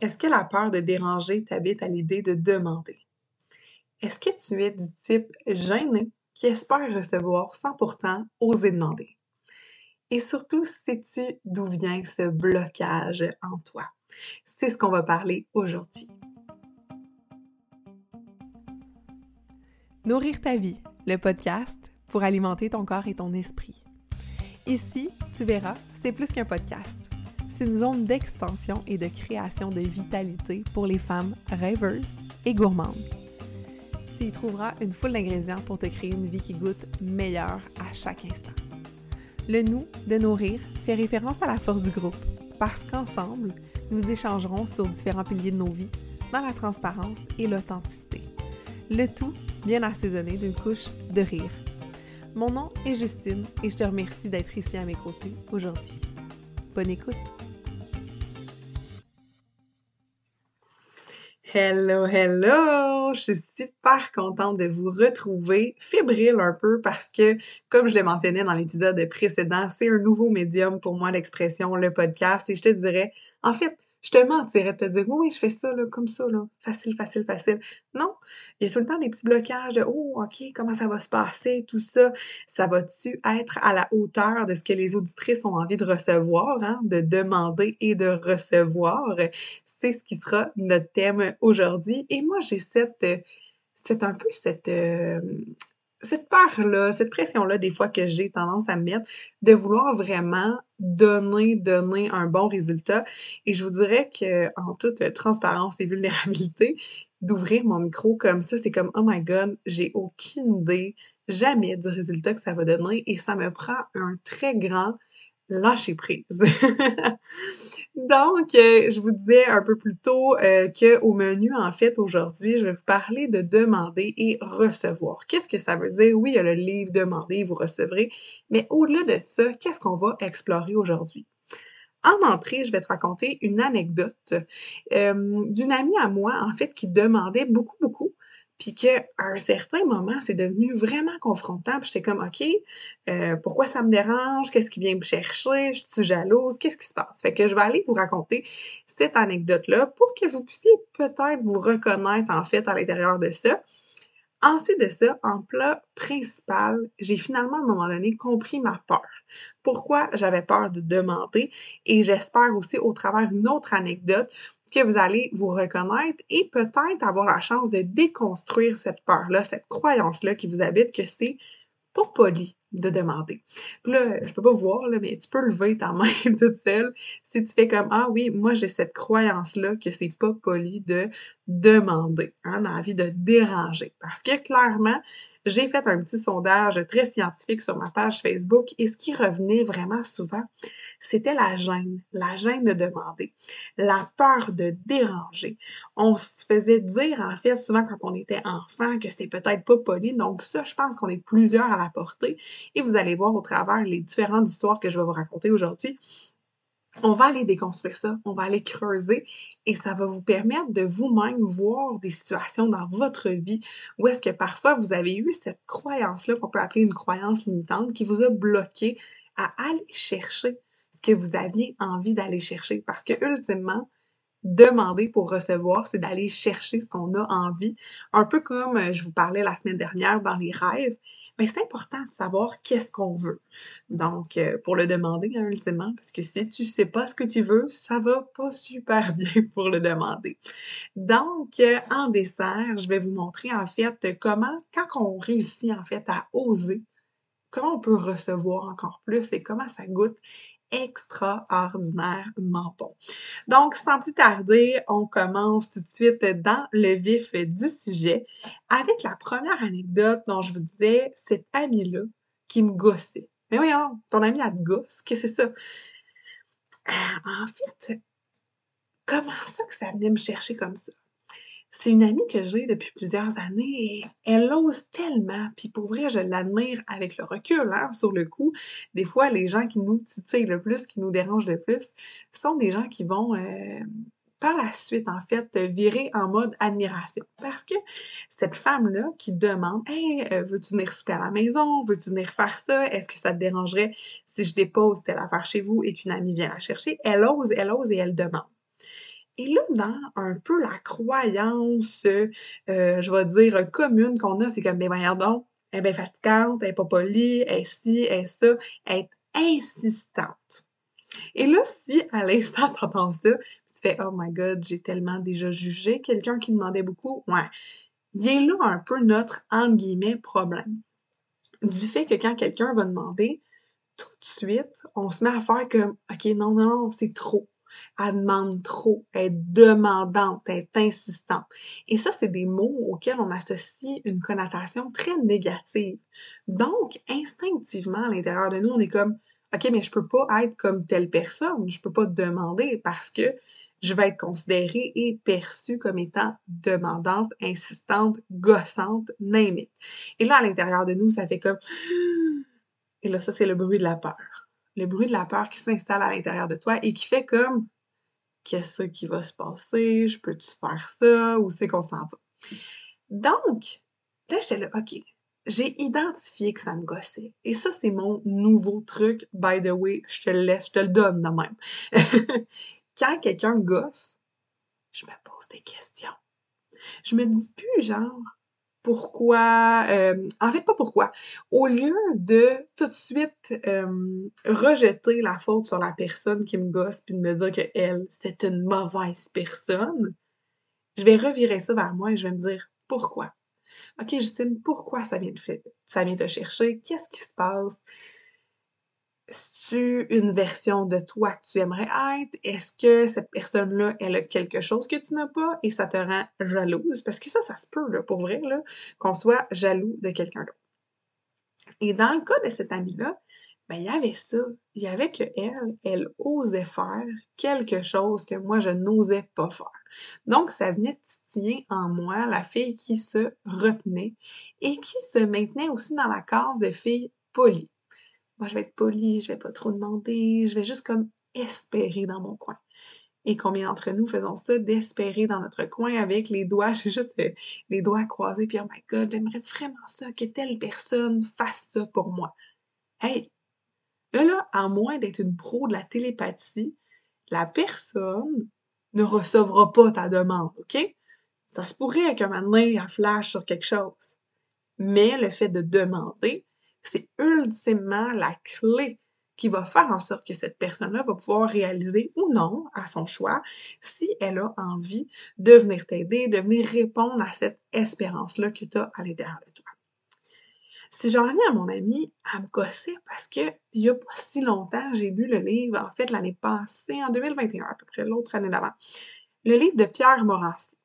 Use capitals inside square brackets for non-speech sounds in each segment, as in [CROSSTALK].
Est-ce que la peur de déranger t'habite à l'idée de demander? Est-ce que tu es du type gêné qui espère recevoir sans pourtant oser demander? Et surtout, sais-tu d'où vient ce blocage en toi? C'est ce qu'on va parler aujourd'hui. Nourrir ta vie, le podcast pour alimenter ton corps et ton esprit. Ici, tu verras, c'est plus qu'un podcast c'est une zone d'expansion et de création de vitalité pour les femmes rêveuses et gourmandes. Tu y trouveras une foule d'ingrédients pour te créer une vie qui goûte meilleure à chaque instant. Le nous de nourrir fait référence à la force du groupe, parce qu'ensemble, nous échangerons sur différents piliers de nos vies, dans la transparence et l'authenticité. Le tout bien assaisonné d'une couche de rire. Mon nom est Justine et je te remercie d'être ici à mes côtés aujourd'hui. Bonne écoute! Hello, hello! Je suis super contente de vous retrouver, fébrile un peu parce que, comme je l'ai mentionné dans l'épisode précédent, c'est un nouveau médium pour moi l'expression, le podcast, et je te dirais, en fait, je te mentirais de te dire, oui, je fais ça, là, comme ça, là, facile, facile, facile. Non, il y a tout le temps des petits blocages de, oh, OK, comment ça va se passer, tout ça. Ça va-tu être à la hauteur de ce que les auditrices ont envie de recevoir, hein, de demander et de recevoir? C'est ce qui sera notre thème aujourd'hui. Et moi, j'ai cette, c'est un peu cette, euh, cette peur-là, cette pression-là, des fois que j'ai tendance à me mettre, de vouloir vraiment donner, donner un bon résultat. Et je vous dirais que, en toute transparence et vulnérabilité, d'ouvrir mon micro comme ça, c'est comme, oh my god, j'ai aucune idée, jamais du résultat que ça va donner et ça me prend un très grand lâcher prise. [LAUGHS] Donc, euh, je vous disais un peu plus tôt euh, qu'au menu, en fait, aujourd'hui, je vais vous parler de demander et recevoir. Qu'est-ce que ça veut dire? Oui, il y a le livre Demander, vous recevrez, mais au-delà de ça, qu'est-ce qu'on va explorer aujourd'hui? En entrée, je vais te raconter une anecdote euh, d'une amie à moi, en fait, qui demandait beaucoup, beaucoup puis qu'à un certain moment, c'est devenu vraiment confrontant. Puis j'étais comme, OK, euh, pourquoi ça me dérange? Qu'est-ce qui vient me chercher? Je suis jalouse? Qu'est-ce qui se passe? Fait que je vais aller vous raconter cette anecdote-là pour que vous puissiez peut-être vous reconnaître, en fait, à l'intérieur de ça. Ensuite de ça, en plat principal, j'ai finalement à un moment donné compris ma peur. Pourquoi j'avais peur de demander? Et j'espère aussi au travers d'une autre anecdote que vous allez vous reconnaître et peut-être avoir la chance de déconstruire cette peur-là, cette croyance-là qui vous habite que c'est pas poli de demander. Là, je peux pas voir, là, mais tu peux lever ta main [LAUGHS] toute seule si tu fais comme Ah oui, moi j'ai cette croyance-là que c'est pas poli de demander, hein, dans la vie de déranger. Parce que clairement, j'ai fait un petit sondage très scientifique sur ma page Facebook et ce qui revenait vraiment souvent, c'était la gêne, la gêne de demander, la peur de déranger. On se faisait dire, en fait, souvent quand on était enfant, que c'était peut-être pas poli. Donc ça, je pense qu'on est plusieurs à la porter. Et vous allez voir au travers les différentes histoires que je vais vous raconter aujourd'hui, on va aller déconstruire ça, on va aller creuser et ça va vous permettre de vous-même voir des situations dans votre vie où est-ce que parfois vous avez eu cette croyance-là qu'on peut appeler une croyance limitante qui vous a bloqué à aller chercher ce que vous aviez envie d'aller chercher. Parce que ultimement, demander pour recevoir, c'est d'aller chercher ce qu'on a envie. Un peu comme euh, je vous parlais la semaine dernière dans les rêves, mais c'est important de savoir qu'est-ce qu'on veut. Donc, euh, pour le demander, hein, ultimement, parce que si tu sais pas ce que tu veux, ça va pas super [LAUGHS] bien pour le demander. Donc, euh, en dessert, je vais vous montrer en fait comment, quand on réussit en fait à oser, comment on peut recevoir encore plus et comment ça goûte extraordinairement bon. Donc, sans plus tarder, on commence tout de suite dans le vif du sujet avec la première anecdote dont je vous disais, cette amie-là qui me gossait. Mais voyons, ton amie, a te gosse, qu'est-ce que c'est ça? Euh, en fait, comment ça que ça venait me chercher comme ça? C'est une amie que j'ai depuis plusieurs années et elle ose tellement. Puis pour vrai, je l'admire avec le recul, hein, sur le coup. Des fois, les gens qui nous titillent le plus, qui nous dérangent le plus, sont des gens qui vont euh, par la suite, en fait, virer en mode admiration. Parce que cette femme-là qui demande Hey, euh, veux-tu venir souper à la maison? Veux-tu venir faire ça? Est-ce que ça te dérangerait si je dépose telle affaire chez vous et qu'une amie vient la chercher? Elle ose, elle ose et elle demande. Et là, dans un peu la croyance, euh, je vais dire, commune qu'on a, c'est comme, ben voyons elle est bien fatigante, elle est pas polie, elle est ci, elle est ça, elle est insistante. Et là, si à l'instant [LAUGHS] t'entends ça, tu fais Oh my god, j'ai tellement déjà jugé quelqu'un qui demandait beaucoup, ouais. Il est là un peu notre entre guillemets problème. Du fait que quand quelqu'un va demander, tout de suite, on se met à faire comme OK, non, non, non, c'est trop. Elle demande trop, elle demandante, elle est insistante. Et ça, c'est des mots auxquels on associe une connotation très négative. Donc, instinctivement, à l'intérieur de nous, on est comme OK, mais je peux pas être comme telle personne, je peux pas demander parce que je vais être considérée et perçue comme étant demandante, insistante, gossante, name Et là, à l'intérieur de nous, ça fait comme... [GASPS] Et là, ça, c'est le bruit de la peur. Le bruit de la peur qui s'installe à l'intérieur de toi et qui fait comme... Qu'est-ce qui va se passer? Je peux-tu faire ça? Où c'est qu'on s'en va? Donc, là, j'étais là, OK, j'ai identifié que ça me gossait. Et ça, c'est mon nouveau truc. By the way, je te le laisse, je te le donne de même. [LAUGHS] Quand quelqu'un gosse, je me pose des questions. Je me dis plus genre pourquoi, euh, en fait pas pourquoi. Au lieu de tout de suite rejeter la faute sur la personne qui me gosse puis de me dire que elle c'est une mauvaise personne, je vais revirer ça vers moi et je vais me dire pourquoi OK, Justine, pourquoi ça vient, de ça vient te chercher? Qu'est-ce qui se passe? Tu une version de toi que tu aimerais être? Est-ce que cette personne-là, elle a quelque chose que tu n'as pas et ça te rend jalouse? Parce que ça, ça se peut, là, pour vrai, là, qu'on soit jaloux de quelqu'un d'autre. Et dans le cas de cette amie-là, ben, il y avait ça. Il y avait que elle, elle osait faire quelque chose que moi, je n'osais pas faire. Donc, ça venait titiller en moi la fille qui se retenait et qui se maintenait aussi dans la case de fille polie. Moi, je vais être polie, je vais pas trop demander, je vais juste comme espérer dans mon coin. Et combien d'entre nous faisons ça, d'espérer dans notre coin avec les doigts, [LAUGHS] j'ai juste euh, les doigts croisés, puis oh my god, j'aimerais vraiment ça, que telle personne fasse ça pour moi. Hey, Là, là, à moins d'être une pro de la télépathie, la personne ne recevra pas ta demande, OK? Ça se pourrait qu'un moment elle flash sur quelque chose. Mais le fait de demander, c'est ultimement la clé qui va faire en sorte que cette personne-là va pouvoir réaliser ou non, à son choix, si elle a envie de venir t'aider, de venir répondre à cette espérance-là que tu as à l'intérieur de toi. Si j'en reviens à mon amie, elle me gossait parce que il y a pas si longtemps, j'ai lu le livre, en fait, l'année passée, en 2021 à peu près, l'autre année d'avant, le livre de Pierre Morancy.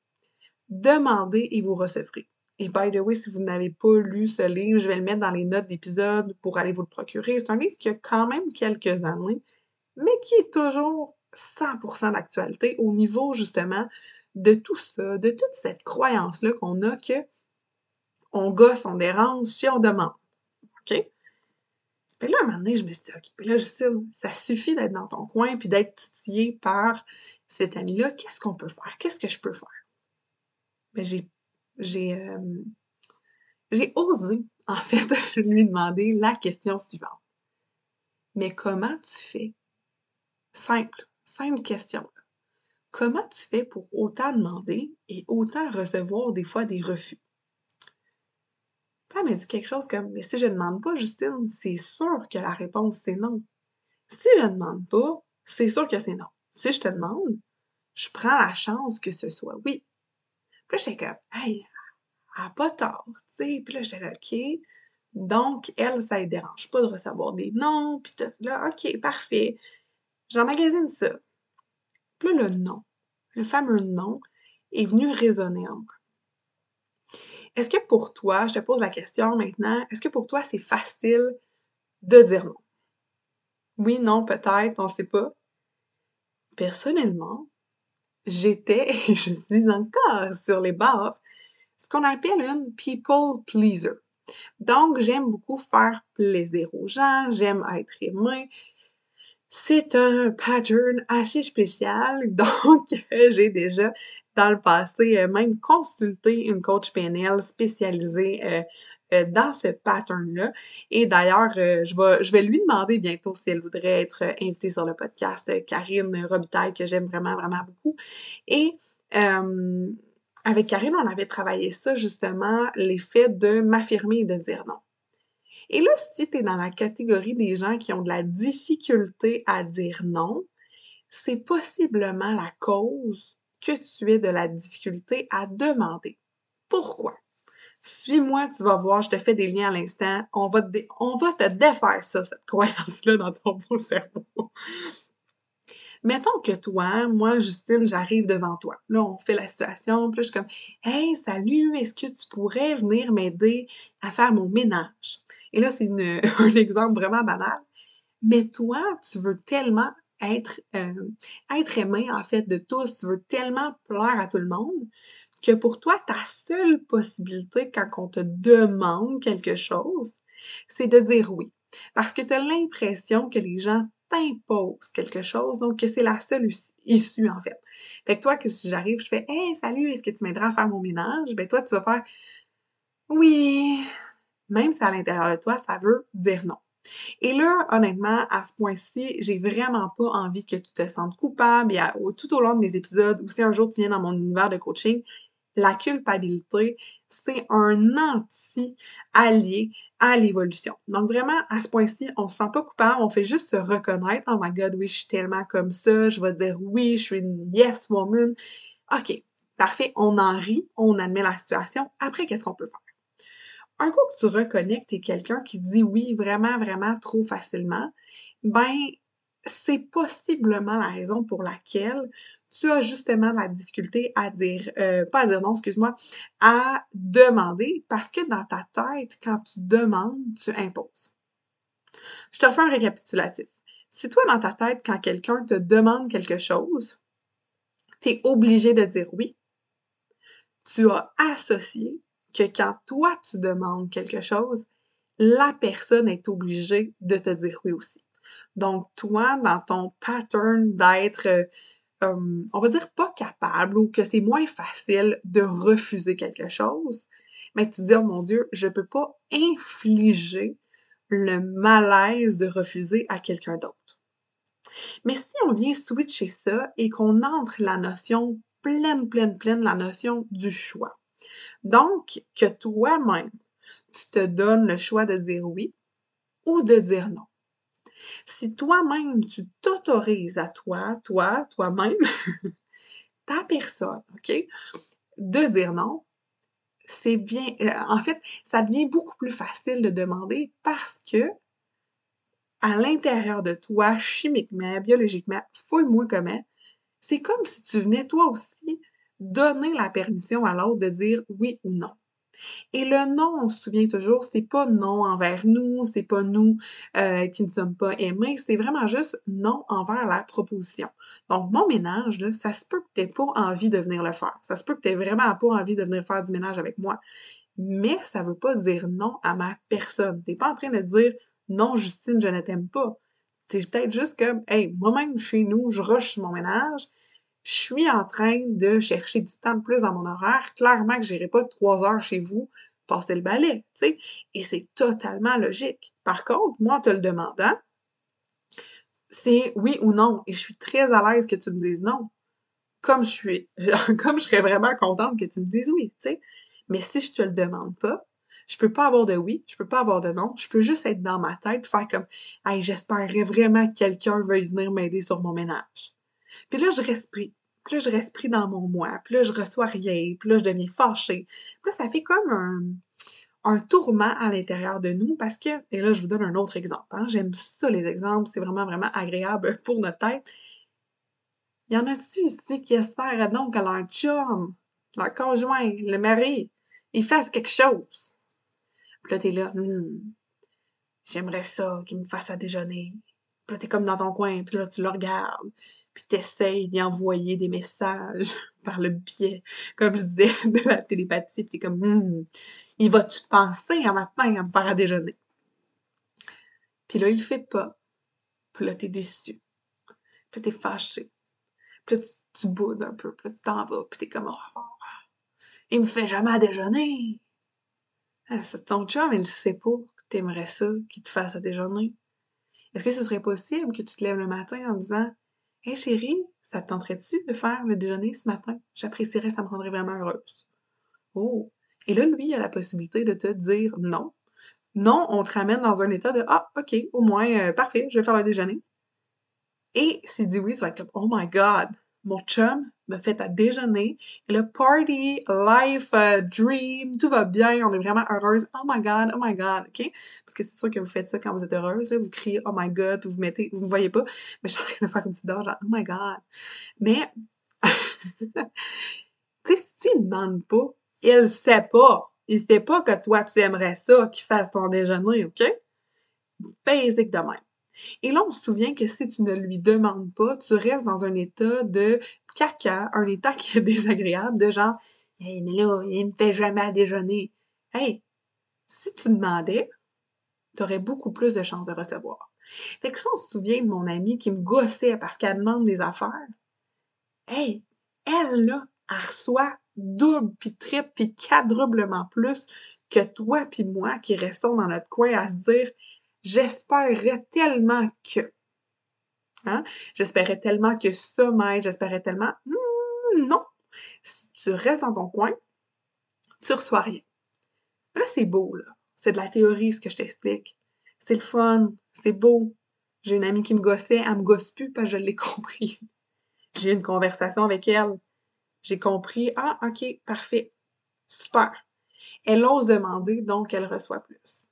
Demandez et vous recevrez. Et by the way, si vous n'avez pas lu ce livre, je vais le mettre dans les notes d'épisode pour aller vous le procurer. C'est un livre qui a quand même quelques années, mais qui est toujours 100% d'actualité au niveau justement de tout ça, de toute cette croyance-là qu'on a que on gosse, on dérange si on demande. OK? Puis là, un moment donné, je me suis dit, OK, puis là, sais, ça suffit d'être dans ton coin puis d'être titillé par cet ami-là. Qu'est-ce qu'on peut faire? Qu'est-ce que je peux faire? Ben, j'ai, j'ai, euh, j'ai osé, en [LAUGHS] fait, lui demander la question suivante. Mais comment tu fais? Simple, simple question. Comment tu fais pour autant demander et autant recevoir des fois des refus? elle m'a dit quelque chose comme Mais si je ne demande pas, Justine, c'est sûr que la réponse c'est non. Si je ne demande pas, c'est sûr que c'est non. Si je te demande, je prends la chance que ce soit oui. Puis là, j'étais comme Hey, n'a pas tort, tu sais. Puis là, j'étais là, OK. Donc, elle, ça ne dérange pas de recevoir des noms, puis tout là, OK, parfait. J'emmagasine ça. Puis là, le non, le fameux non, est venu résonner en. Est-ce que pour toi, je te pose la question maintenant, est-ce que pour toi c'est facile de dire non? Oui, non, peut-être, on ne sait pas. Personnellement, j'étais [LAUGHS] et je suis encore sur les bords ce qu'on appelle une people pleaser. Donc, j'aime beaucoup faire plaisir aux gens, j'aime être aimé. c'est un pattern assez spécial, [LAUGHS] donc j'ai déjà dans le passé euh, même consulté une coach PNL spécialisée euh, euh, dans ce pattern-là. Et d'ailleurs, je, vais, je vais lui demander bientôt si elle voudrait être invitée sur le podcast, Karine Robitaille, que j'aime vraiment, vraiment beaucoup. Et avec Karine, on avait travaillé ça justement, l'effet de m'affirmer et de dire non. Et là, si tu es dans la catégorie des gens qui ont de la difficulté à dire non, c'est possiblement la cause que tu aies de la difficulté à demander. Pourquoi? Suis-moi, tu vas voir, je te fais des liens à l'instant. On va, te on va te défaire ça, cette croyance-là dans ton beau cerveau. Mettons que toi, moi, Justine, j'arrive devant toi. Là, on fait la situation, puis là, je suis comme Hey, salut, est-ce que tu pourrais venir m'aider à faire mon ménage? Et là, c'est [LAUGHS] un exemple vraiment banal. Mais toi, tu veux tellement être, euh, être aimé, en fait, de tous, tu veux tellement plaire à tout le monde que pour toi, ta seule possibilité quand on te demande quelque chose, c'est de dire oui. Parce que tu as l'impression que les gens t'imposent quelque chose, donc que c'est la seule issue, en fait. Fait que toi, que si j'arrive, je fais Hey, salut, est-ce que tu m'aideras à faire mon ménage? Ben toi, tu vas faire Oui, même si à l'intérieur de toi, ça veut dire non. Et là, honnêtement, à ce point-ci, j'ai vraiment pas envie que tu te sentes coupable. Et tout au long de mes épisodes, ou si un jour tu viens dans mon univers de coaching, la culpabilité, c'est un anti-allié à l'évolution. Donc vraiment, à ce point-ci, on se sent pas coupable, on fait juste se reconnaître. Oh my god, oui, je suis tellement comme ça, je vais dire oui, je suis une yes woman. OK, parfait, on en rit, on admet la situation. Après, qu'est-ce qu'on peut faire? un coup que tu reconnais que tu es quelqu'un qui dit oui vraiment, vraiment trop facilement, ben, c'est possiblement la raison pour laquelle tu as justement la difficulté à dire, euh, pas à dire non, excuse-moi, à demander parce que dans ta tête, quand tu demandes, tu imposes. Je te fais un récapitulatif. Si toi, dans ta tête, quand quelqu'un te demande quelque chose, tu es obligé de dire oui, tu as associé que quand toi, tu demandes quelque chose, la personne est obligée de te dire oui aussi. Donc, toi, dans ton pattern d'être, euh, on va dire pas capable ou que c'est moins facile de refuser quelque chose, mais tu te dis, oh mon Dieu, je peux pas infliger le malaise de refuser à quelqu'un d'autre. Mais si on vient switcher ça et qu'on entre la notion pleine, pleine, pleine, la notion du choix. Donc, que toi-même, tu te donnes le choix de dire oui ou de dire non. Si toi-même, tu t'autorises à toi, toi, toi-même, [LAUGHS] ta personne, OK, de dire non, c'est bien, euh, en fait, ça devient beaucoup plus facile de demander parce que à l'intérieur de toi, chimiquement, biologiquement, fouille-moi comment, c'est comme si tu venais toi aussi donner la permission à l'autre de dire oui ou non. Et le non, on se souvient toujours, c'est pas non envers nous, c'est pas nous euh, qui ne sommes pas aimés, c'est vraiment juste non envers la proposition. Donc, mon ménage, ça se peut que t'aies pas envie de venir le faire. Ça se peut que t'aies vraiment pas envie de venir faire du ménage avec moi. Mais ça veut pas dire non à ma personne. T'es pas en train de dire non, Justine, je ne t'aime pas. T'es peut-être juste comme, hey, moi-même chez nous, je rush mon ménage, je suis en train de chercher du temps de plus dans mon horaire. Clairement que j'irai pas trois heures chez vous passer le balai, tu sais. Et c'est totalement logique. Par contre, moi, en te le demandant, c'est oui ou non. Et je suis très à l'aise que tu me dises non. Comme je suis, [LAUGHS] comme je serais vraiment contente que tu me dises oui, tu sais. Mais si je te le demande pas, je peux pas avoir de oui, je peux pas avoir de non, je peux juste être dans ma tête, faire comme, hey, j'espérais vraiment que quelqu'un veuille venir m'aider sur mon ménage. Puis là, je respire. Là, je respire dans mon moi. Puis là, je reçois rien. Puis là, je deviens fâchée. Puis là, ça fait comme un, tourment à l'intérieur de nous parce que, et là, je vous donne un autre exemple. Hein. J'aime ça, les exemples. C'est vraiment, vraiment agréable pour notre tête. Y en a-tu ici qui espèrent donc que leur chum, leur conjoint, le mari, il fasse quelque chose? Puis là, t'es là, hmm, j'aimerais ça qu'il me fasse à déjeuner. Puis là, t'es comme dans ton coin, puis là, tu le regardes puis t'essayes d'y envoyer des messages [LAUGHS] par le biais, comme je disais, [LAUGHS] de la télépathie, puis t'es comme, hum, il va-tu penser un matin à me faire à déjeuner? Puis là, il le fait pas. Puis là, t'es déçu. Puis t'es fâché. Puis là, tu, boudes un peu. Puis là, tu t'en vas. Puis t'es comme, oh, il me fait jamais à déjeuner. Ah, c'est ton chum, il sait pas que t'aimerais ça, qu'il te fasse à déjeuner. Est-ce que ce serait possible que tu te lèves le matin en disant, Hé chérie, ça te tenterait-tu de faire le déjeuner ce matin? J'apprécierais, ça me rendrait vraiment heureuse. Oh! Et là, lui, il a la possibilité de te dire non. Non, on te ramène dans un état de Ah, OK, au moins, euh, parfait, je vais faire le déjeuner. Et s'il dit oui, tu vas être comme Oh my God, mon chum me fait à déjeuner. Le party, life, uh, dream, tout va bien, on est vraiment heureuse. Oh my God, oh my God, OK? Parce que c'est sûr que vous faites ça quand vous êtes heureuse, vous criez Oh my God, vous mettez, vous me voyez pas, mais je suis en train de faire une petite dose, genre Oh my God. Mais, [LAUGHS] tu sais, si tu ne demandes pas, il sait pas. Il sait pas que toi, tu aimerais ça qu'il fasse ton déjeuner, OK? Basic de même. Et là, on se souvient que si tu ne lui demandes pas, tu restes dans un état de caca, un état [LAUGHS] qui est désagréable, de genre, hey, mais là, il me fait jamais déjeuner. Hey, si tu demandais, tu aurais beaucoup plus de chances de recevoir. Fait que si on se souvient de mon amie qui me gossait parce qu'elle demande des affaires, hey, elle, là, elle reçoit double, puis triple, puis quadruplement plus que toi puis moi qui restons dans notre coin à se dire j'espérais tellement que. Hein? J'espérais tellement que ça m'aide, j'espérais tellement. Hmm, non! Si tu restes dans ton coin, tu reçois rien. Là, c'est beau, là. C'est de la théorie, ce que je t'explique. C'est le fun, c'est beau. J'ai une amie qui me gossait, elle me gosse plus parce que je l'ai [LAUGHS] compris. J'ai eu une conversation avec elle. J'ai compris, ah, ok, parfait, super. Elle ose demander, donc elle reçoit plus.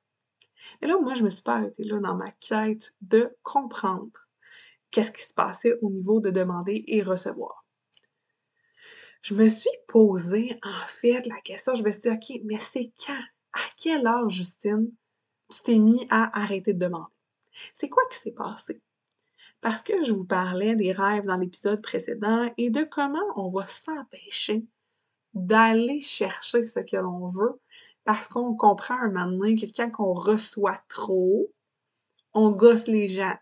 Et là, moi, je me suis pas arrêtée là dans ma quête de comprendre qu'est-ce qui se passait au niveau de demander et recevoir. Je me suis posé, en fait, la question, je me suis dit, OK, mais c'est quand? À quel âge, Justine, tu t'es mis à arrêter de demander? C'est quoi qui s'est passé? Parce que je vous parlais des rêves dans l'épisode précédent et de comment on va s'empêcher d'aller chercher ce que l'on veut parce qu'on comprend un moment donné que quand on reçoit trop, on gosse les gens.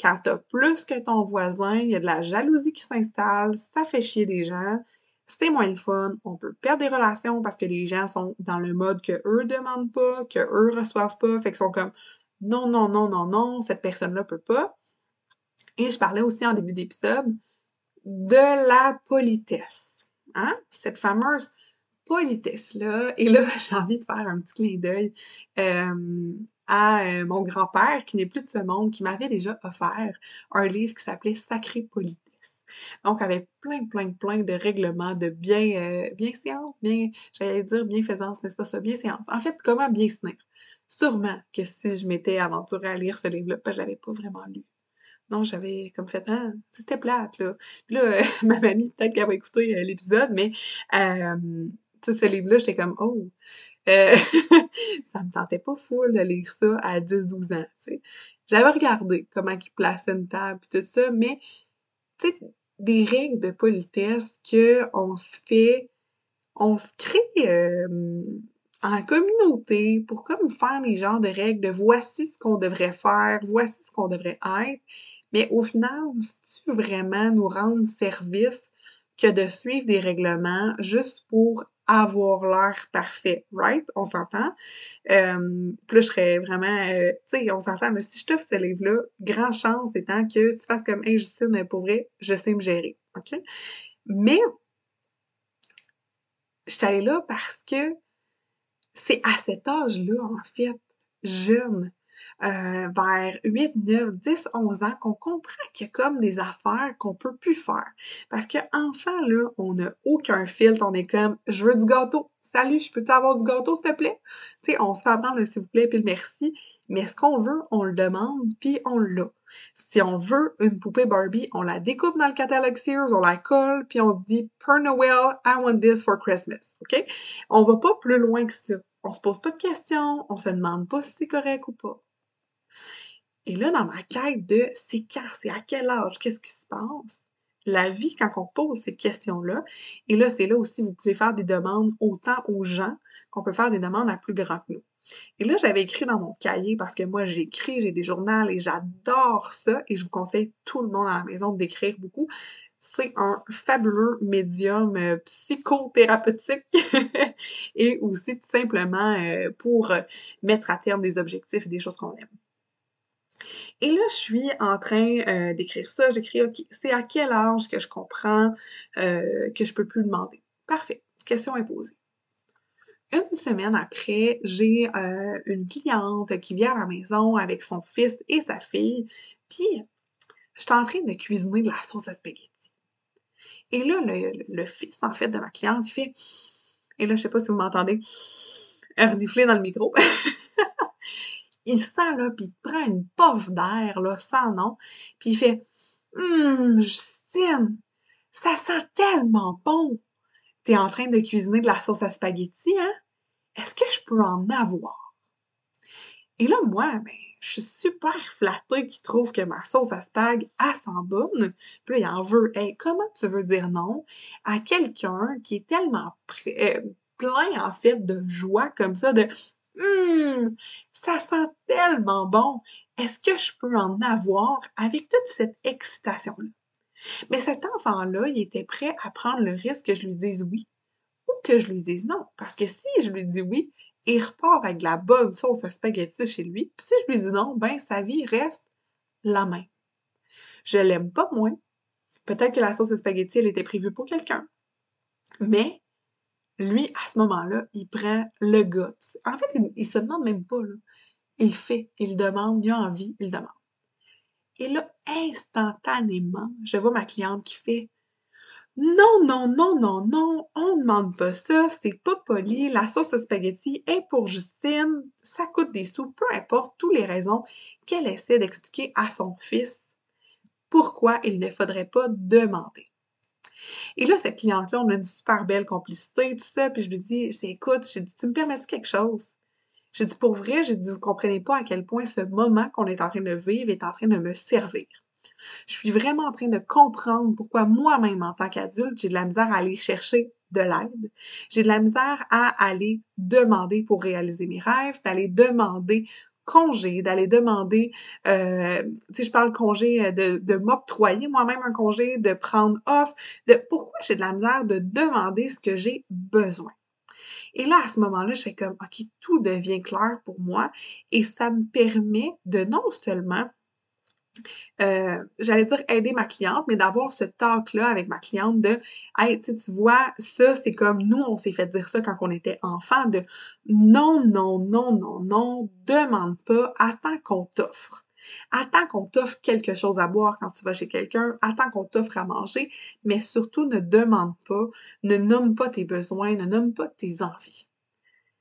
Quand t'as plus que ton voisin, il y a de la jalousie qui s'installe, ça fait chier des gens, c'est moins le fun, on peut perdre des relations parce que les gens sont dans le mode que eux demandent pas, que eux reçoivent pas, fait qu'ils sont comme non, non, non, non, non, cette personne-là peut pas. Et je parlais aussi en début d'épisode de la politesse. Hein? Cette fameuse politesse-là. Et là, [LAUGHS] j'ai envie de faire un petit clin d'œil euh, à euh, mon grand-père, qui n'est plus de ce monde, qui m'avait déjà offert un livre qui s'appelait Sacré politesse. Donc, avec plein, plein, plein de règlements de bien, euh, bienséance, bien, j'allais dire bienfaisance, mais c'est pas ça, bienséance. En fait, comment bien se tenir? Sûrement que si je m'étais aventurée à lire ce livre-là, ben, je l'avais pas vraiment lu. Non, j'avais comme fait, ah, c'était plate, là. Puis là, [LAUGHS] ma mamie, peut-être qu'elle va écouter l'épisode, mais ce livre-là, j'étais comme, oh, euh, [LAUGHS] ça me tentait pas fou de lire ça à 10-12 ans, tu sais. J'avais regardé comment ils plaçaient une table et tout ça, mais, tu des règles de politesse que on se fait, on se crée en communauté pour comme faire les genres de règles de voici ce qu'on devrait faire, voici ce qu'on devrait être. Mais au final, si tu vraiment nous rendre service que de suivre des règlements juste pour avoir l'air parfait, right? On s'entend? Euh, puis là, je serais vraiment, euh, tu sais, on s'entend, mais si je t'offre ce livre-là, grand chance étant que tu fasses comme injustice, pour vrai, je sais me gérer, OK? Mais, je suis allée là parce que c'est à cet âge-là, en fait, jeune, euh, vers 8, 9, 10, 11 ans qu'on comprend qu'il y a comme des affaires qu'on peut plus faire. Parce que enfant, là, on n'a aucun filtre, on est comme je veux du gâteau. Salut, je peux-tu avoir du gâteau, s'il te plaît? Tu sais, on se fait apprendre s'il vous plaît puis le merci. Mais ce qu'on veut, on le demande, puis on l'a. Si on veut une poupée Barbie, on la découpe dans le catalogue Sears, on la colle, puis on dit Per I want this for Christmas. OK? On va pas plus loin que ça. On se pose pas de questions, on se demande pas si c'est correct ou pas. Et là, dans ma quête de c'est quand, c'est à quel âge, qu'est-ce qui se passe? La vie, quand on pose ces questions-là, et là, c'est là aussi, vous pouvez faire des demandes autant aux gens qu'on peut faire des demandes à plus grand que nous. Et là, j'avais écrit dans mon cahier parce que moi, j'écris, j'ai des journaux et j'adore ça et je vous conseille tout le monde à la maison d'écrire beaucoup. C'est un fabuleux médium euh, psychothérapeutique [LAUGHS] et aussi tout simplement euh, pour mettre à terme des objectifs et des choses qu'on aime. Et là, je suis en train euh, d'écrire ça. J'écris, OK, c'est à quel âge que je comprends que je peux plus demander? Parfait. Question est posée. Une semaine après, j'ai euh, une cliente qui vient à la maison avec son fils et sa fille, puis je suis en train de cuisiner de la sauce à spaghetti. Et là, le, fils, en fait, de ma cliente, il fait, et là, je sais pas si vous m'entendez, renifler dans le micro. [LAUGHS] il sent, là, puis il prend une puff d'air, là, sans nom, puis il fait, hum, Justine, ça sent tellement bon t'es en train de cuisiner de la sauce à spaghetti, hein? Est-ce que je peux en avoir? Et là, moi, ben, je suis super flattée qu'il trouve que ma sauce à spag, a sent bonne. Puis là, il en veut. Hey, comment tu veux dire non à quelqu'un qui est tellement euh, plein, en fait, de joie comme ça, de Hum, ça sent tellement bon. Est-ce que je peux en avoir avec toute cette excitation-là? Mais cet enfant-là, il était prêt à prendre le risque que je lui dise oui ou que je lui dise non. Parce que si je lui dis oui, il repart avec la bonne sauce à spaghetti chez lui. Puis si je lui dis non, ben sa vie reste la même. Je l'aime pas moins. Peut-être que la sauce à spaghetti, elle était prévue pour quelqu'un. Mais lui, à ce moment-là, il prend le gars. En fait, il, il se demande même pas. Il fait, il demande, il a envie, il demande. Et là, instantanément, je vois ma cliente qui fait non, non, non, non, non, on ne demande pas ça, c'est pas poli, la sauce spaghetti est pour Justine, ça coûte des sous, peu importe toutes les raisons qu'elle essaie d'expliquer à son fils pourquoi il ne faudrait pas demander. Et là, cette cliente-là, on a une super belle complicité, tout ça, puis je lui dis, écoute, j'ai dit, tu me permets quelque chose? J'ai dit, pour vrai, j'ai dit, vous comprenez pas à quel point ce moment qu'on est en train de vivre est en train de me servir. Je suis vraiment en train de comprendre pourquoi moi-même, en tant qu'adulte, j'ai de la misère à aller chercher de l'aide. J'ai de la misère à aller demander pour réaliser mes rêves, d'aller demander congé, d'aller demander, euh, tu sais, je parle congé, euh, de, de m'octroyer moi-même un congé, de prendre off, de pourquoi j'ai de la misère de demander ce que j'ai besoin? Et là, à ce moment-là, je fais comme, OK, tout devient clair pour moi et ça me permet de non seulement euh, j'allais dire aider ma cliente, mais d'avoir ce talk-là avec ma cliente de Hey, tu vois, ça, c'est comme nous, on s'est fait dire ça quand on était enfant, de non, non, non, non, non, demande pas, attends qu'on t'offre. Attends qu'on t'offre quelque chose à boire quand tu vas chez quelqu'un, attends qu'on t'offre à manger, mais surtout ne demande pas, ne nomme pas tes besoins, ne nomme pas tes envies.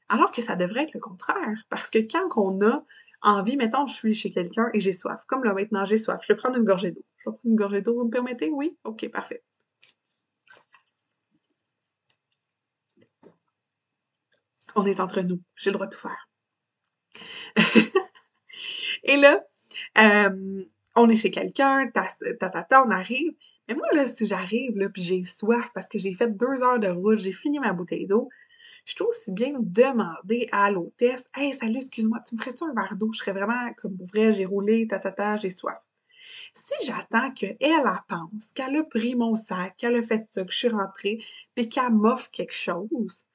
Alors que ça devrait être le contraire, parce que quand on a envie, mettons, je suis chez quelqu'un et j'ai soif, comme là maintenant j'ai soif, je vais prendre une gorgée d'eau. Je vais prendre une gorgée d'eau, vous me permettez? Oui? Ok, parfait. On est entre nous, j'ai le droit de tout faire. [LAUGHS] et là, euh, on est chez quelqu'un, ta, ta, on arrive. Mais moi, là, si j'arrive, là, puis j'ai soif parce que j'ai fait deux heures de route, j'ai fini ma bouteille d'eau, je trouve aussi bien demander à l'hôtesse Hey, salut, excuse-moi, tu me ferais-tu un verre d'eau? Je serais vraiment comme vrai, j'ai roulé, ta, j'ai soif. Si j'attends qu'elle, elle pense qu'elle a pris mon sac, qu'elle a fait ça, que je suis rentrée, puis qu'elle m'offre quelque chose,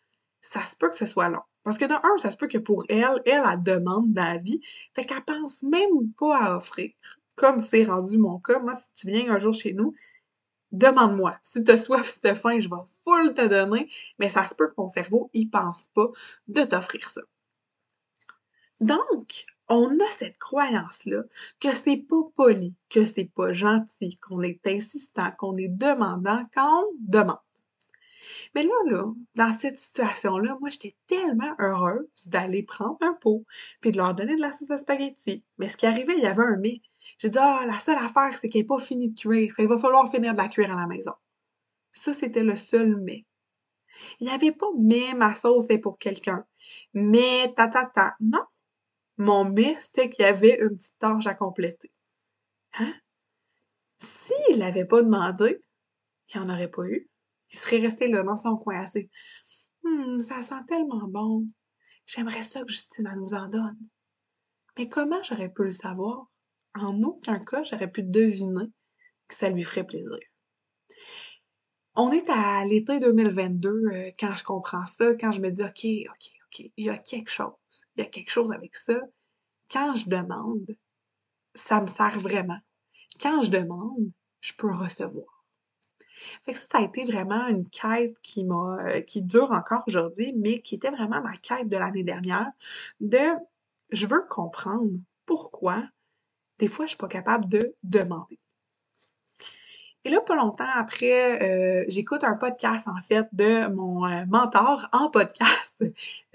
ça se peut que ce soit long. Parce que de un, ça se peut que pour elle, elle, a demande d'avis. Fait qu'elle pense même pas à offrir. Comme c'est rendu mon cas. Moi, si tu viens un jour chez nous, demande-moi. Si tu as soif, si tu as faim, je vais full te donner. Mais ça se peut que mon cerveau, il pense pas de t'offrir ça. Donc, on a cette croyance-là que c'est pas poli, que c'est pas gentil, qu'on est insistant, qu'on est demandant quand on demande. Mais là, là, dans cette situation-là, moi, j'étais tellement heureuse d'aller prendre un pot puis de leur donner de la sauce à spaghetti. Mais ce qui arrivait, il y avait un mais. J'ai dit, ah, la seule affaire, c'est qu'elle n'est pas finie de cuire. il va falloir finir de la cuire à la maison. Ça, c'était le seul mais. Il n'y avait pas mais ma sauce est pour quelqu'un. Mais ta ta ta. Non. Mon mais, c'était qu'il y avait une petite tâche à compléter. Hein? S'il l'avait pas demandé, il n'y en aurait pas eu il serait resté là dans son coin assez. Hum, ça sent tellement bon. J'aimerais ça que Justine nous en donne. Mais comment j'aurais pu le savoir? En aucun cas, j'aurais pu deviner que ça lui ferait plaisir. On est à l'été 2022 euh, quand je comprends ça, quand je me dis OK, OK, OK, il y a quelque chose. Il y a quelque chose avec ça. Quand je demande, ça me sert vraiment. Quand je demande, je peux recevoir. Fait ça, ça a été vraiment une quête qui m'a, euh, qui dure encore aujourd'hui, mais qui était vraiment ma quête de l'année dernière, de je veux comprendre pourquoi des fois je suis pas capable de demander. Et là, pas longtemps après, euh, j'écoute un podcast en fait de mon euh, mentor en podcast,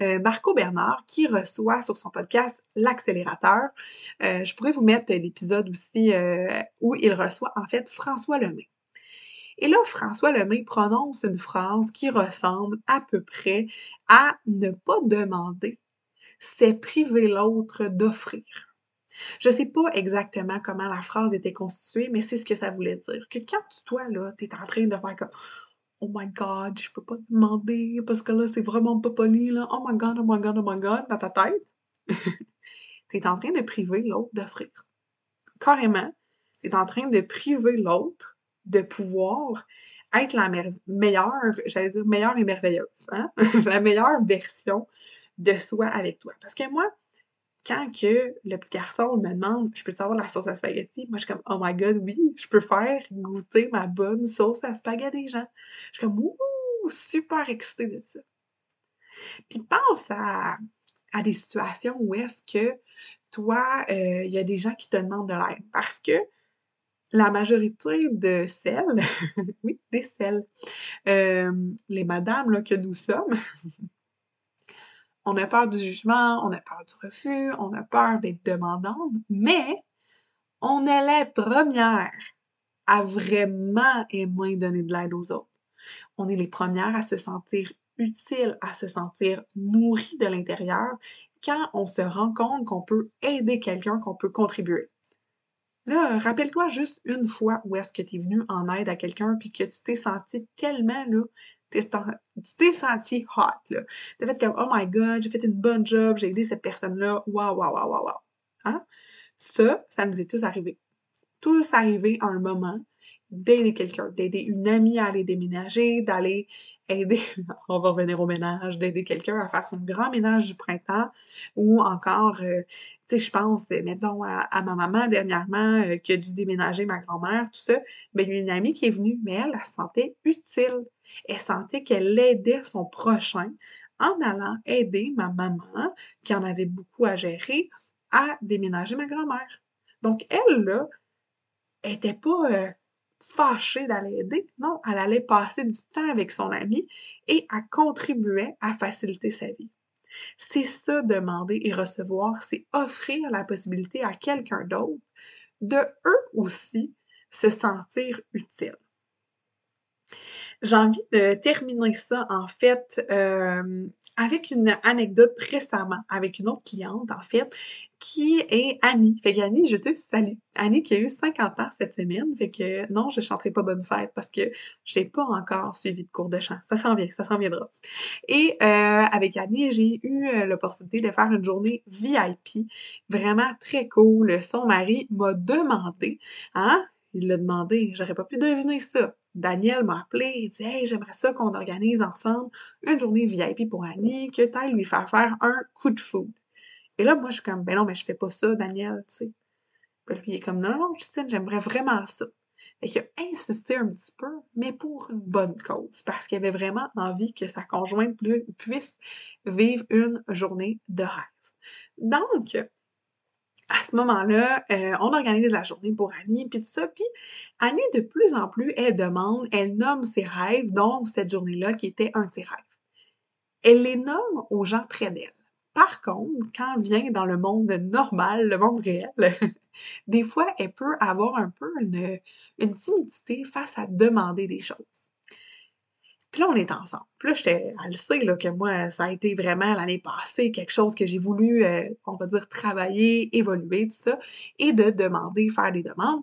[LAUGHS] Marco Bernard, qui reçoit sur son podcast l'accélérateur. je pourrais vous mettre l'épisode aussi où il reçoit en fait François Lemay. Et là, François Lemay prononce une phrase qui ressemble à peu près à ne pas demander, c'est priver l'autre d'offrir. Je sais pas exactement comment la phrase était constituée, mais c'est ce que ça voulait dire. Que quand toi, là, t'es en train de faire comme Oh my god, je peux pas te demander parce que là, c'est vraiment pas poli, là. Oh my god, oh my god, oh my god, dans ta tête. [LAUGHS] t'es en train de priver l'autre d'offrir. Carrément, t'es en train de priver l'autre de pouvoir être la meilleure, j'allais dire meilleure et merveilleuse, hein? [LAUGHS] la meilleure version de soi avec toi. Parce que moi, quand que le petit garçon me demande je peux avoir la sauce à spaghetti, moi je suis comme oh my god, oui, je peux faire goûter ma bonne sauce à spaghetti des gens. Je suis comme ouh, super excitée de ça. Puis pense à, à des situations où est-ce que toi, euh, il y a des gens qui te demandent de l'aide. Parce que la majorité de celles, [LAUGHS] oui, des celles, euh, les madames que nous sommes, [LAUGHS] on a peur du jugement, on a peur du refus, on a peur d'être demandante, mais on est les premières à vraiment aimer donner de l'aide aux autres. On est les premières à se sentir utiles, à se sentir nourries de l'intérieur quand on se rend compte qu'on peut aider quelqu'un, qu'on peut contribuer. Là, rappelle-toi juste une fois où est-ce que tu es venu en aide à quelqu'un puis que tu t'es senti tellement, là, tu t'es senti hot, là. T'as fait comme, oh my god, j'ai fait une bonne job, j'ai aidé cette personne-là, waouh, waouh, waouh, waouh, wow. Hein? Ça, ça nous est tous arrivé. Tous arrivé à un moment d'aider quelqu'un, d'aider une amie à aller déménager, d'aller aider, [LAUGHS] on va revenir au ménage, d'aider quelqu'un à faire son grand ménage du printemps, ou encore, euh, tu sais, je pense, mettons, à, ma maman dernièrement, euh, qui a dû déménager ma grand-mère, tout ça, ben, une amie qui est venue, mais elle, elle se sentait utile. Elle sentait qu'elle aidait son prochain en allant aider ma maman, qui en avait beaucoup à gérer, à déménager ma grand-mère. Donc, elle, là, était pas... Euh, fâchée d'aller aider. Non, elle allait passer du temps avec son ami et elle contribuait à faciliter sa vie. C'est ça, demander et recevoir, c'est offrir la possibilité à quelqu'un d'autre de eux aussi se sentir utile. J'ai envie de terminer ça, en fait, euh, avec une anecdote récemment, avec une autre cliente, en fait, qui est Annie. Fait qu'Annie, je te salue. Annie qui a eu 50 ans cette semaine. Fait que non, je chanterai pas bonne fête parce que je n'ai pas encore suivi de cours de chant. Ça s'en vient, ça s'en viendra. Et euh, avec Annie, j'ai eu euh, l'opportunité de faire une journée VIP, vraiment très cool. Son mari m'a demandé, hein, il l'a demandé, j'aurais pas pu deviner ça. Daniel m'a appelé, il dit Hey, j'aimerais ça qu'on organise ensemble une journée VIP pour Annie, que tu lui faire faire un coup de food. Et là, moi, je suis comme Ben non, mais je fais pas ça, Daniel, tu sais. Puis il est comme Non, non, Justine, j'aimerais vraiment ça. Et il a insisté un petit peu, mais pour une bonne cause, parce qu'il avait vraiment envie que sa conjointe puisse vivre une journée de rêve. Donc, à ce moment-là, euh, on organise la journée pour Annie, puis tout ça. Puis Annie, de plus en plus, elle demande, elle nomme ses rêves, donc cette journée-là qui était un de ses rêves. Elle les nomme aux gens près d'elle. Par contre, quand vient dans le monde normal, le monde réel, [LAUGHS] des fois, elle peut avoir un peu une timidité face à demander des choses. Puis là, on est ensemble. Puis là, j'étais, elle sait là, que moi, ça a été vraiment l'année passée quelque chose que j'ai voulu, euh, on va dire, travailler, évoluer, tout ça, et de demander, faire des demandes.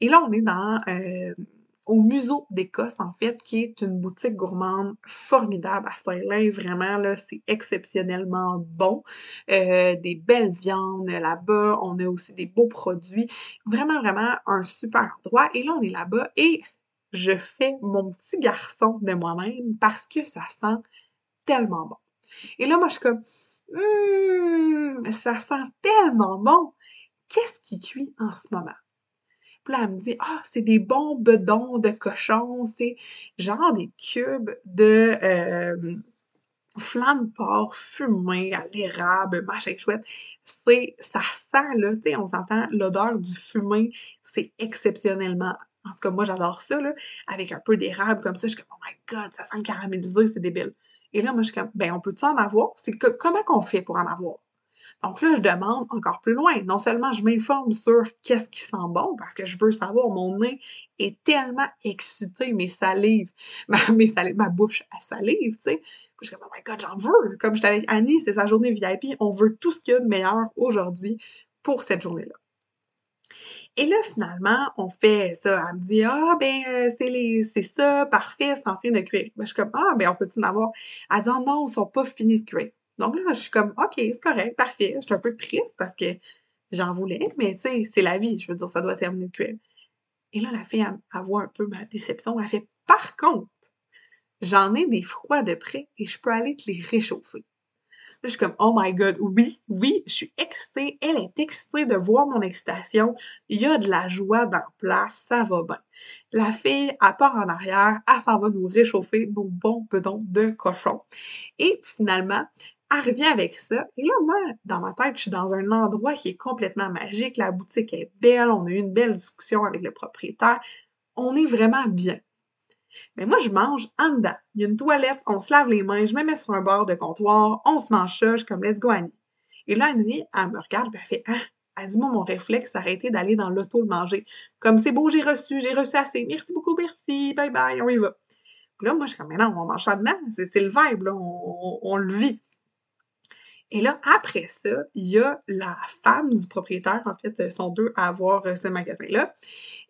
Et là, on est dans, euh, au Museau d'Écosse, en fait, qui est une boutique gourmande formidable à Saint-Lin. Vraiment, là, c'est exceptionnellement bon. Euh, des belles viandes là-bas. On a aussi des beaux produits. Vraiment, vraiment un super endroit. Et là, on est là-bas et je fais mon petit garçon de moi-même parce que ça sent tellement bon. Et là, moi, je suis comme, hum, ça sent tellement bon. Qu'est-ce qui cuit en ce moment? Puis là, elle me dit, ah, c'est des bons bedons de cochon, c'est genre des cubes de euh, flan de porc fumé à l'érable, machin chouette. C'est, ça sent, là, tu sais, on s'entend l'odeur du fumé, c'est exceptionnellement en tout cas, moi, j'adore ça, là, avec un peu d'érable comme ça. Je suis comme, oh my god, ça sent caramélisé, c'est débile. Et là, moi, je suis comme, ben, on peut-tu en avoir? C'est que, comment qu'on fait pour en avoir? Donc là, je demande encore plus loin. Non seulement je m'informe sur qu'est-ce qui sent bon, parce que je veux savoir, mon nez est tellement excité, mes salives, [LAUGHS] ma, bouche à salive, tu sais. Je suis comme, oh my god, j'en veux! Comme j'étais avec Annie, c'est sa journée VIP, on veut tout ce qu'il y a de meilleur aujourd'hui pour cette journée-là. Et là, finalement, on fait ça. Elle me dit, ah, ben, euh, c'est les, c'est ça, parfait, c'est en train de cuire. Ben, je suis comme, ah, ben, on peut-tu en avoir? Elle dit, oh, non, ils sont pas finis de cuire. Donc là, je suis comme, OK, c'est correct, parfait. Je suis un peu triste parce que j'en voulais, mais tu sais, c'est la vie. Je veux dire, ça doit terminer de cuire. Et là, la fille, elle, voit un peu ma déception. Elle fait, par contre, j'en ai des froids de près et je peux aller te les réchauffer je suis comme, oh my god, oui, oui, je suis excitée. Elle est excitée de voir mon excitation. Il y a de la joie dans place, ça va bien. La fille, elle part en arrière, elle s'en va nous réchauffer nos bons bedons de cochon. Et finalement, elle revient avec ça. Et là, moi, dans ma tête, je suis dans un endroit qui est complètement magique. La boutique est belle. On a eu une belle discussion avec le propriétaire. On est vraiment bien. Mais moi, je mange en dedans. Il y a une toilette, on se lave les mains, je me mets sur un bord de comptoir, on se mange ça, je suis comme let's go Annie. Et là, Annie, elle me regarde, puis elle fait Ah, elle dit moi, mon réflexe, c'est arrêter d'aller dans l'auto le manger. Comme c'est beau, j'ai reçu, j'ai reçu assez. Merci beaucoup, merci, bye bye, on y va. Puis là, moi, je suis comme, mais non, on mange ça dedans, c'est le vibe, là, on, le vit. Et là, après ça, il y a la femme du propriétaire, en fait, sont deux à avoir euh, ce magasin-là.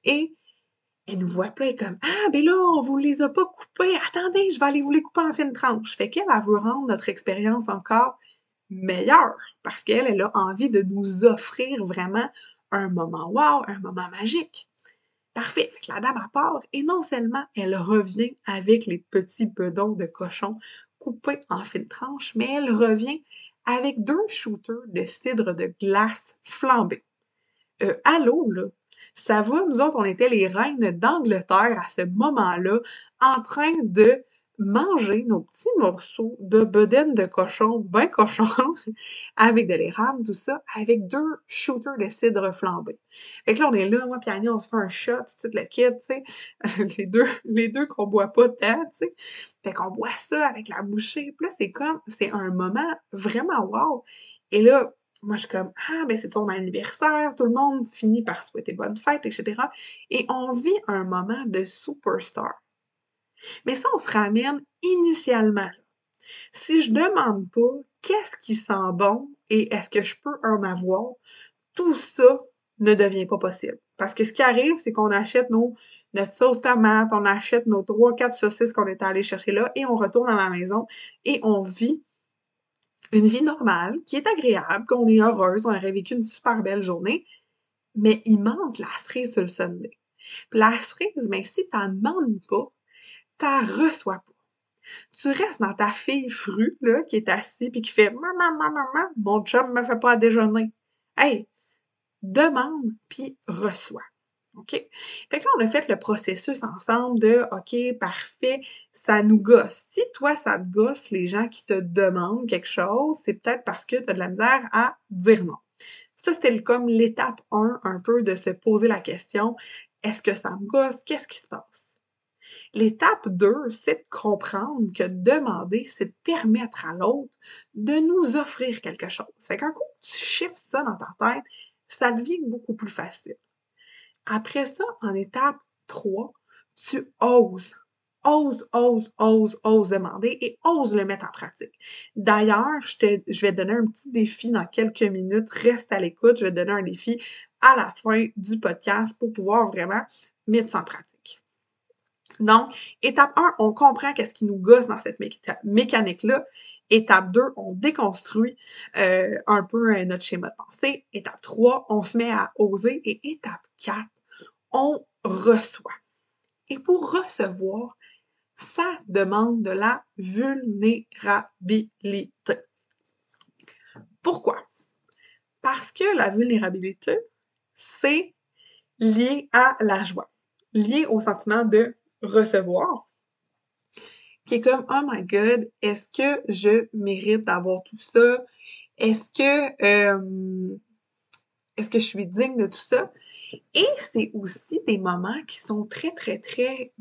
Et elle nous voit plein comme Ah, ben là, on vous les a pas coupés. Attendez, je vais aller vous les couper en fines tranches. Fait qu'elle, elle veut rendre notre expérience encore meilleure parce qu'elle, elle a envie de nous offrir vraiment un moment wow, un moment magique. Parfait. Fait que la dame à part, et non seulement elle revient avec les petits bedons de cochon coupés en fines tranches, mais elle revient avec deux shooters de cidre de glace flambés. Euh, là, ça va, nous autres, on était les reines d'Angleterre à ce moment-là, en train de manger nos petits morceaux de bedaine de cochon, ben cochon, [LAUGHS] avec de l'érable, tout ça, avec deux shooters de cidre flambé. Fait que là, on est là, moi puis Annie, on se fait un shot, tout le kit, tu sais, [LAUGHS] les deux, les deux qu'on boit pas tant, tu sais. Fait qu'on boit ça avec la bouchée, puis là, c'est comme, c'est un moment vraiment wow. Et là, moi, je suis comme, ah, ben c'est son anniversaire, tout le monde finit par souhaiter bonne fête, etc. Et on vit un moment de superstar. Mais ça, on se ramène initialement. Si je demande pas qu'est-ce qui sent bon et est-ce que je peux en avoir, tout ça ne devient pas possible. Parce que ce qui arrive, c'est qu'on achète nos, notre sauce tomate, on achète nos trois, quatre saucisses qu'on est allé chercher là et on retourne à la maison et on vit une vie normale, qui est agréable, qu'on est heureuse, on aurait vécu une super belle journée, mais il manque la cerise sur le Sunday. Puis la cerise, mais si t'en demandes pas, t'en reçois pas. Tu restes dans ta fille frue, là, qui est assise puis qui fait maman, maman, maman, mon chum me fait pas à déjeuner. Hey, demande puis reçois. OK? Fait que là, on a fait le processus ensemble de OK, parfait, ça nous gosse. Si toi, ça te gosse, les gens qui te demandent quelque chose, c'est peut-être parce que tu as de la misère à dire non. Ça, c'était comme l'étape 1 un peu de se poser la question est-ce que ça me gosse? Qu'est-ce qui se passe? L'étape 2, c'est de comprendre que demander, c'est de permettre à l'autre de nous offrir quelque chose. Fait qu'un coup, tu shifts ça dans ta tête, ça devient beaucoup plus facile. Après ça, en étape 3, tu oses. Ose, ose, ose, ose demander et ose le mettre en pratique. D'ailleurs, je, je vais te donner un petit défi dans quelques minutes. Reste à l'écoute. Je vais te donner un défi à la fin du podcast pour pouvoir vraiment mettre ça en pratique. Donc, étape 1, on comprend qu'est-ce qui nous gosse dans cette mécanique-là. Étape 2, on déconstruit euh, un peu euh, notre schéma de pensée. Étape 3, on se met à oser. Et étape 4, on reçoit. Et pour recevoir, ça demande de la vulnérabilité. Pourquoi? Parce que la vulnérabilité, c'est lié à la joie, lié au sentiment de recevoir, qui est comme Oh my God, est-ce que je mérite d'avoir tout ça? Est-ce que euh, est-ce que je suis digne de tout ça? Et c'est aussi des moments qui sont très, très, très.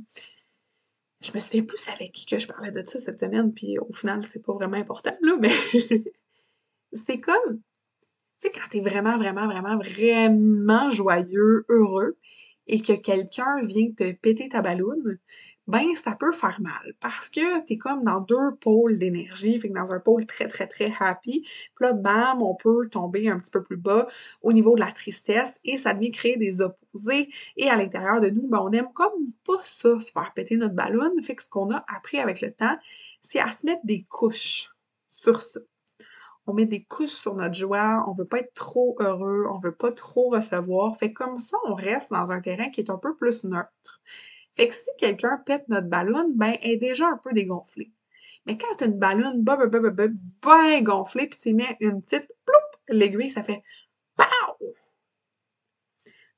Je me souviens plus avec qui que je parlais de ça cette semaine, puis au final, c'est pas vraiment important, là, mais [LAUGHS] c'est comme. Tu sais, quand t'es vraiment, vraiment, vraiment, vraiment joyeux, heureux, et que quelqu'un vient te péter ta balloune, ben ça peut faire mal parce que t'es comme dans deux pôles d'énergie, fait que dans un pôle très très très happy, puis là bam, on peut tomber un petit peu plus bas au niveau de la tristesse et ça vient créer des opposés et à l'intérieur de nous, ben on aime comme pas ça se faire péter notre ballon, fait que ce qu'on a appris avec le temps, c'est à se mettre des couches sur ça on met des couches sur notre joie, on veut pas être trop heureux, on veut pas trop recevoir. Fait comme ça, on reste dans un terrain qui est un peu plus neutre. Fait que si quelqu'un pète notre ballon, ben, elle est déjà un peu dégonflée. Mais quand tu as une ballonne bien gonflée, puis tu mets une petite ploup, l'aiguille, ça fait POW!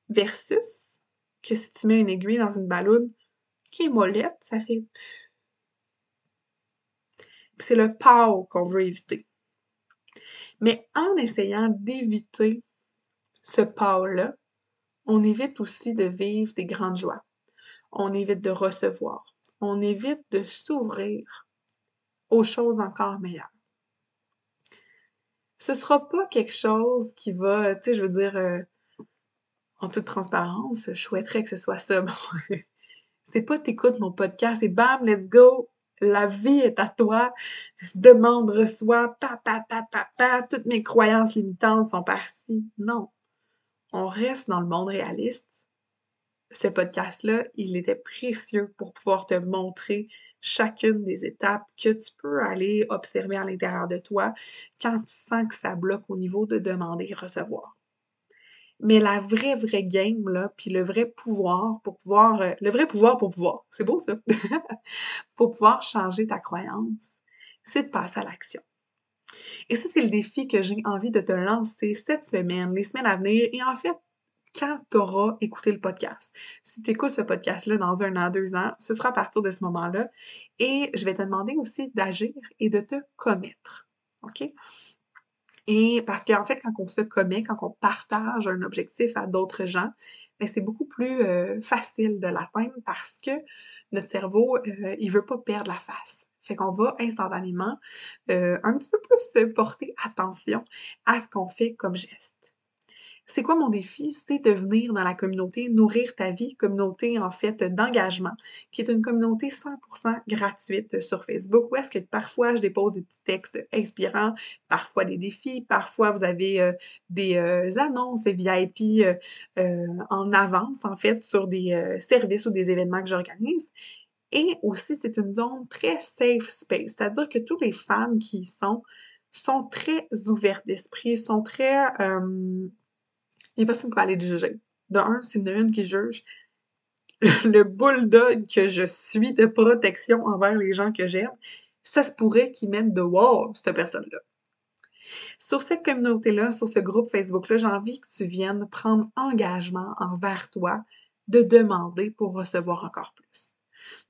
Versus que si tu mets une aiguille dans une ballonne qui est mollette, ça fait c'est le POW qu'on veut éviter. Mais en essayant d'éviter ce pas-là, on évite aussi de vivre des grandes joies. On évite de recevoir. On évite de s'ouvrir aux choses encore meilleures. Ce sera pas quelque chose qui va, tu sais, je veux dire, euh, en toute transparence, je souhaiterais que ce soit ça. [LAUGHS] c'est pas t'écoutes mon podcast et bam, let's go, la vie est à toi, demande, reçois, pa, pa, pa, pa, pa, toutes mes croyances limitantes sont parties. Non. On reste dans le monde réaliste. Ce podcast-là, il était précieux pour pouvoir te montrer chacune des étapes que tu peux aller observer à l'intérieur de toi quand tu sens que ça bloque au niveau de demander et recevoir. Mais la vraie, vraie game, là, puis le vrai pouvoir pour pouvoir, euh, le vrai pouvoir pour pouvoir, c'est beau ça, [LAUGHS] pour pouvoir changer ta croyance, c'est de passer à l'action. Et ça, c'est le défi que j'ai envie de te lancer cette semaine, les semaines à venir, et en fait, quand tu auras écouté le podcast. Si tu écoutes ce podcast-là dans un an, deux ans, ce sera à partir de ce moment-là. Et je vais te demander aussi d'agir et de te commettre. OK? Et parce qu'en fait, quand on se commet, quand on partage un objectif à d'autres gens, ben, c'est beaucoup plus euh, facile de l'atteindre parce que notre cerveau, euh, il veut pas perdre la face. Fait qu'on va instantanément euh, un petit peu plus porter attention à ce qu'on fait comme geste. C'est quoi mon défi? C'est de venir dans la communauté Nourrir ta vie, communauté en fait d'engagement, qui est une communauté 100% gratuite sur Facebook, où est-ce que parfois je dépose des petits textes inspirants, parfois des défis, parfois vous avez euh, des euh, annonces VIP euh, en avance en fait sur des services ou des événements que j'organise. Et aussi, c'est une zone très safe space, c'est-à-dire que toutes les femmes qui y sont sont très ouvertes d'esprit, sont très il n'y a personne qui va aller juger. De un, c'est une qui juge. [LAUGHS] le bulldog que je suis de protection envers les gens que j'aime, ça se pourrait qu'il mène de wow, cette personne-là. Sur cette communauté-là, sur ce groupe Facebook-là, j'ai envie que tu viennes prendre engagement envers toi de demander pour recevoir encore plus.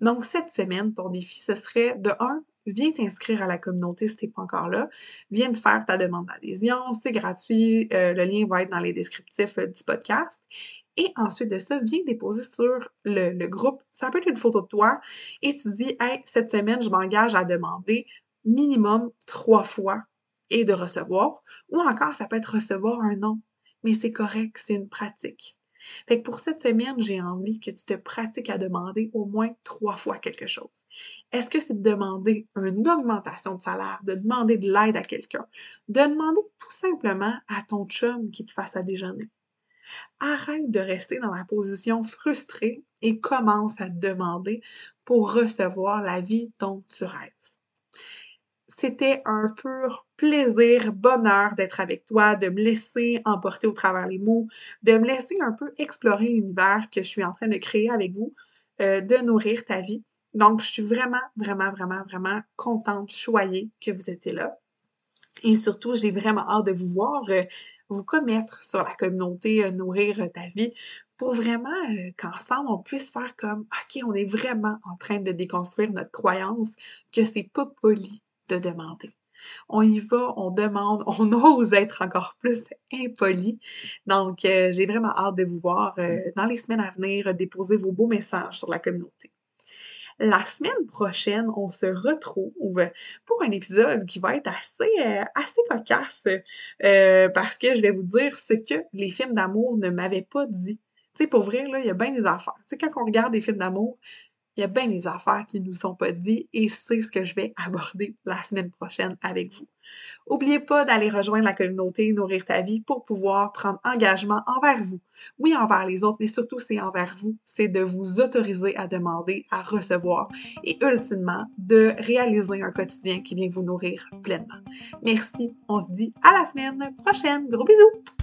Donc, cette semaine, ton défi, ce serait de un, viens t'inscrire à la communauté si tu n'es pas encore là. Viens faire ta demande d'adhésion, c'est gratuit. Euh, le lien va être dans les descriptifs euh, du podcast. Et ensuite de ça, viens déposer sur le, groupe. Ça peut être une photo de toi et tu dis, hey, cette semaine, je m'engage à demander minimum trois fois et de recevoir. Ou encore, ça peut être recevoir un nom. Mais c'est correct, c'est une pratique. Fait que pour cette semaine, j'ai envie que tu te pratiques à demander au moins trois fois quelque chose. Est-ce que c'est de demander une augmentation de salaire, de demander de l'aide à quelqu'un, de demander tout simplement à ton chum qu'il te fasse à déjeuner? Arrête de rester dans la position frustrée et commence à demander pour recevoir la vie dont tu rêves. C'était un pur plaisir, bonheur d'être avec toi, de me laisser emporter au travers les mots, de me laisser un peu explorer l'univers que je suis en train de créer avec vous, euh, de nourrir ta vie. Donc, je suis vraiment, vraiment, vraiment, vraiment contente, choyée que vous étiez là. Et surtout, j'ai vraiment hâte de vous voir euh, vous commettre sur la communauté euh, Nourrir ta vie pour vraiment qu'ensemble, on puisse faire comme, OK, on est vraiment en train de déconstruire notre croyance que c'est pas poli de demander. On y va, on demande, [LAUGHS] on ose être encore plus impoli. Donc, euh, j'ai vraiment hâte de vous voir euh, dans les semaines à venir déposer vos beaux messages sur la communauté. La semaine prochaine, on se retrouve pour un épisode qui va être assez, euh, assez cocasse parce que je vais vous dire ce que les films d'amour ne m'avaient pas dit. Tu sais, pour vrai, là, il y a bien des affaires. Tu sais, quand on regarde des films d'amour, il y a bien des affaires qui ne nous sont pas dites et c'est ce que je vais aborder la semaine prochaine avec vous. N'oubliez pas d'aller rejoindre la communauté Nourrir ta vie pour pouvoir prendre engagement envers vous. Oui, envers les autres, mais surtout c'est envers vous. C'est de vous autoriser à demander, à recevoir et ultimement de réaliser un quotidien qui vient vous nourrir pleinement. Merci. On se dit à la semaine prochaine. Gros bisous!